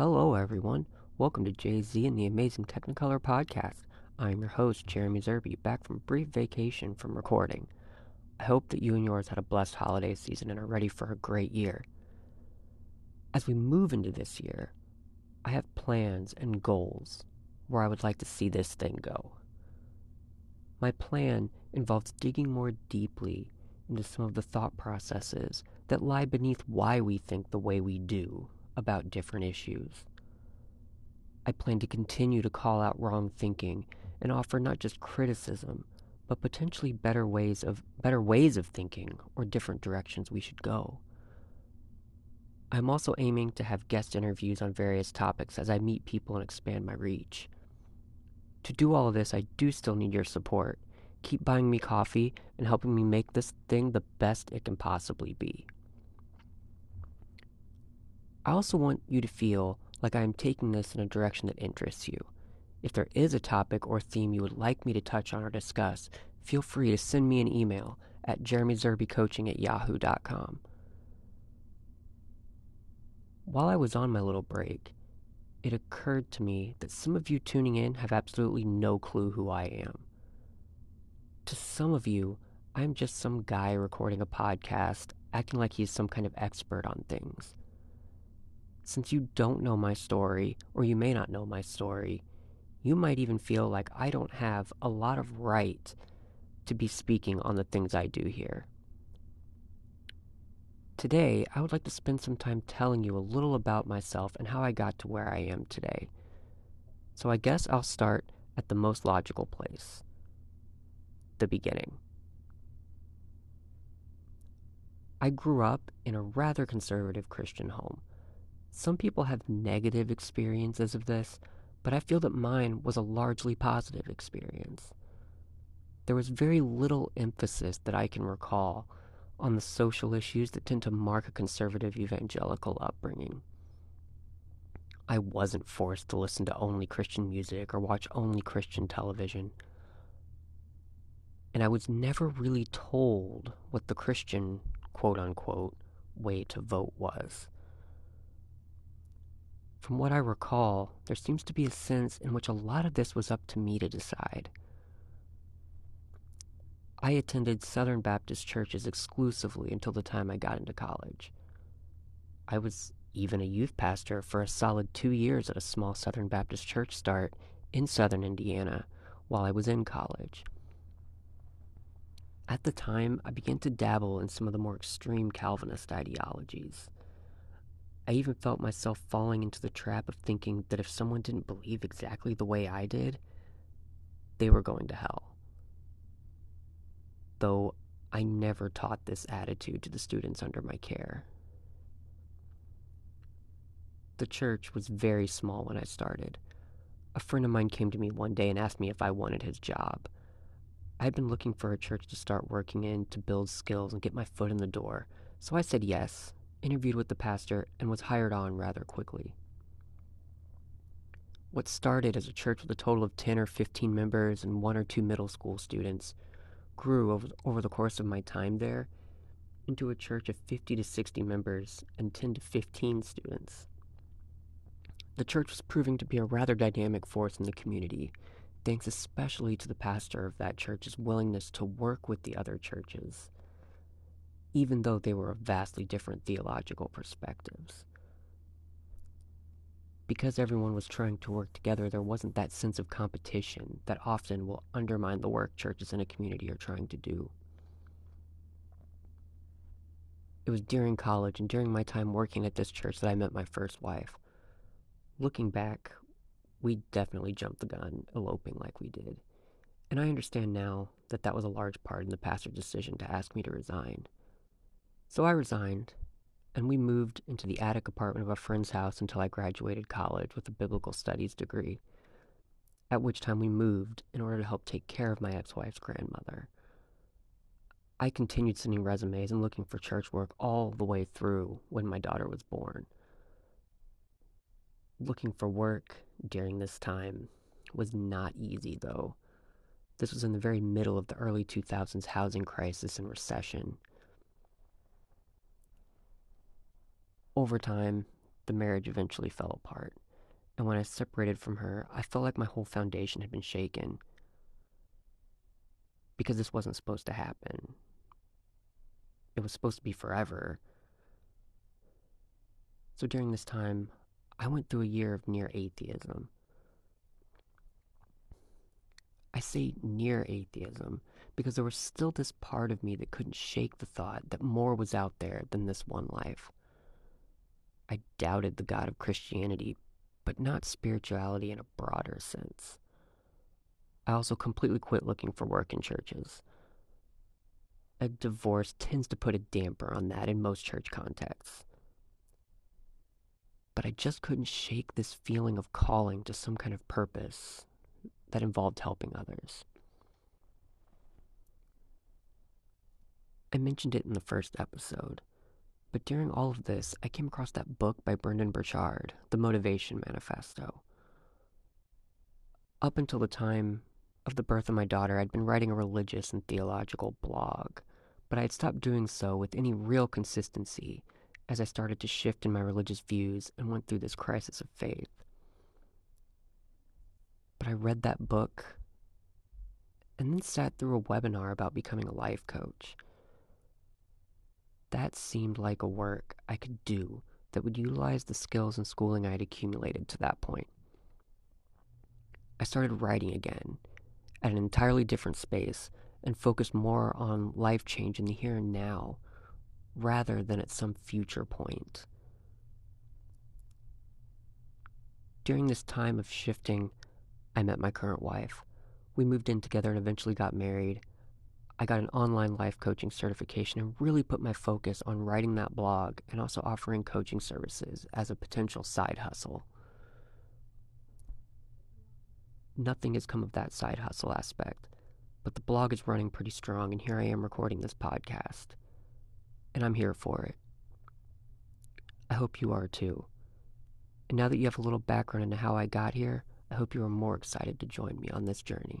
Hello, everyone. Welcome to JZ and the Amazing Technicolor Podcast. I'm your host, Jeremy Zerby, back from a brief vacation from recording. I hope that you and yours had a blessed holiday season and are ready for a great year. As we move into this year, I have plans and goals where I would like to see this thing go. My plan involves digging more deeply into some of the thought processes that lie beneath why we think the way we do about different issues. I plan to continue to call out wrong thinking and offer not just criticism, but potentially better ways of better ways of thinking or different directions we should go. I'm also aiming to have guest interviews on various topics as I meet people and expand my reach. To do all of this, I do still need your support. Keep buying me coffee and helping me make this thing the best it can possibly be. I also want you to feel like I am taking this in a direction that interests you. If there is a topic or theme you would like me to touch on or discuss, feel free to send me an email at jeremyzerbycoaching at yahoo.com. While I was on my little break, it occurred to me that some of you tuning in have absolutely no clue who I am. To some of you, I'm just some guy recording a podcast, acting like he's some kind of expert on things. Since you don't know my story, or you may not know my story, you might even feel like I don't have a lot of right to be speaking on the things I do here. Today, I would like to spend some time telling you a little about myself and how I got to where I am today. So I guess I'll start at the most logical place the beginning. I grew up in a rather conservative Christian home. Some people have negative experiences of this, but I feel that mine was a largely positive experience. There was very little emphasis that I can recall on the social issues that tend to mark a conservative evangelical upbringing. I wasn't forced to listen to only Christian music or watch only Christian television. And I was never really told what the Christian, quote unquote, way to vote was. From what I recall, there seems to be a sense in which a lot of this was up to me to decide. I attended Southern Baptist churches exclusively until the time I got into college. I was even a youth pastor for a solid two years at a small Southern Baptist church start in southern Indiana while I was in college. At the time, I began to dabble in some of the more extreme Calvinist ideologies. I even felt myself falling into the trap of thinking that if someone didn't believe exactly the way I did, they were going to hell though I never taught this attitude to the students under my care. The church was very small when I started. A friend of mine came to me one day and asked me if I wanted his job. I had been looking for a church to start working in to build skills and get my foot in the door, so I said yes, interviewed with the pastor, and was hired on rather quickly. What started as a church with a total of 10 or 15 members and one or two middle school students grew over, over the course of my time there into a church of 50 to 60 members and 10 to 15 students. The church was proving to be a rather dynamic force in the community, thanks especially to the pastor of that church's willingness to work with the other churches, even though they were of vastly different theological perspectives because everyone was trying to work together, there wasn't that sense of competition that often will undermine the work churches in a community are trying to do. It was during college and during my time working at this church that I met my first wife. Looking back, we definitely jumped the gun eloping like we did. And I understand now that that was a large part in the pastor's decision to ask me to resign. So I resigned, and we moved into the attic apartment of a friend's house until I graduated college with a biblical studies degree, at which time we moved in order to help take care of my ex wife's grandmother. I continued sending resumes and looking for church work all the way through when my daughter was born. Looking for work during this time was not easy, though. This was in the very middle of the early 2000s housing crisis and recession over time, the marriage eventually fell apart. And when I separated from her, I felt like my whole foundation had been shaken. Because this wasn't supposed to happen. It was supposed to be forever. So during this time, I went through a year of near atheism. I say near atheism because there was still this part of me that couldn't shake the thought that more was out there than this one life. I doubted the God of Christianity, but not spirituality in a broader sense. I also completely quit looking for work in churches. A divorce tends to put a damper on that in most church contexts. But I just couldn't shake this feeling of calling to some kind of purpose that involved helping others. I mentioned it in the first episode, but during all of this, I came across that book by Brendon Burchard, The Motivation Manifesto. Up until the time of the birth of my daughter, I'd been writing a religious and theological blog, but I had stopped doing so with any real consistency as I started to shift in my religious views and went through this crisis of faith. But I read that book and then sat through a webinar about becoming a life coach. That seemed like a work I could do that would utilize the skills and schooling I had accumulated to that point. I started writing again at an entirely different space and focused more on life change in the here and now rather than at some future point. During this time of shifting, I met my current wife. We moved in together and eventually got married. I got an online life coaching certification and really put my focus on writing that blog and also offering coaching services as a potential side hustle. Nothing has come of that side hustle aspect, but the blog is running pretty strong, and here I am recording this podcast. And I'm here for it. I hope you are too. And now that you have a little background into how I got here, I hope you are more excited to join me on this journey.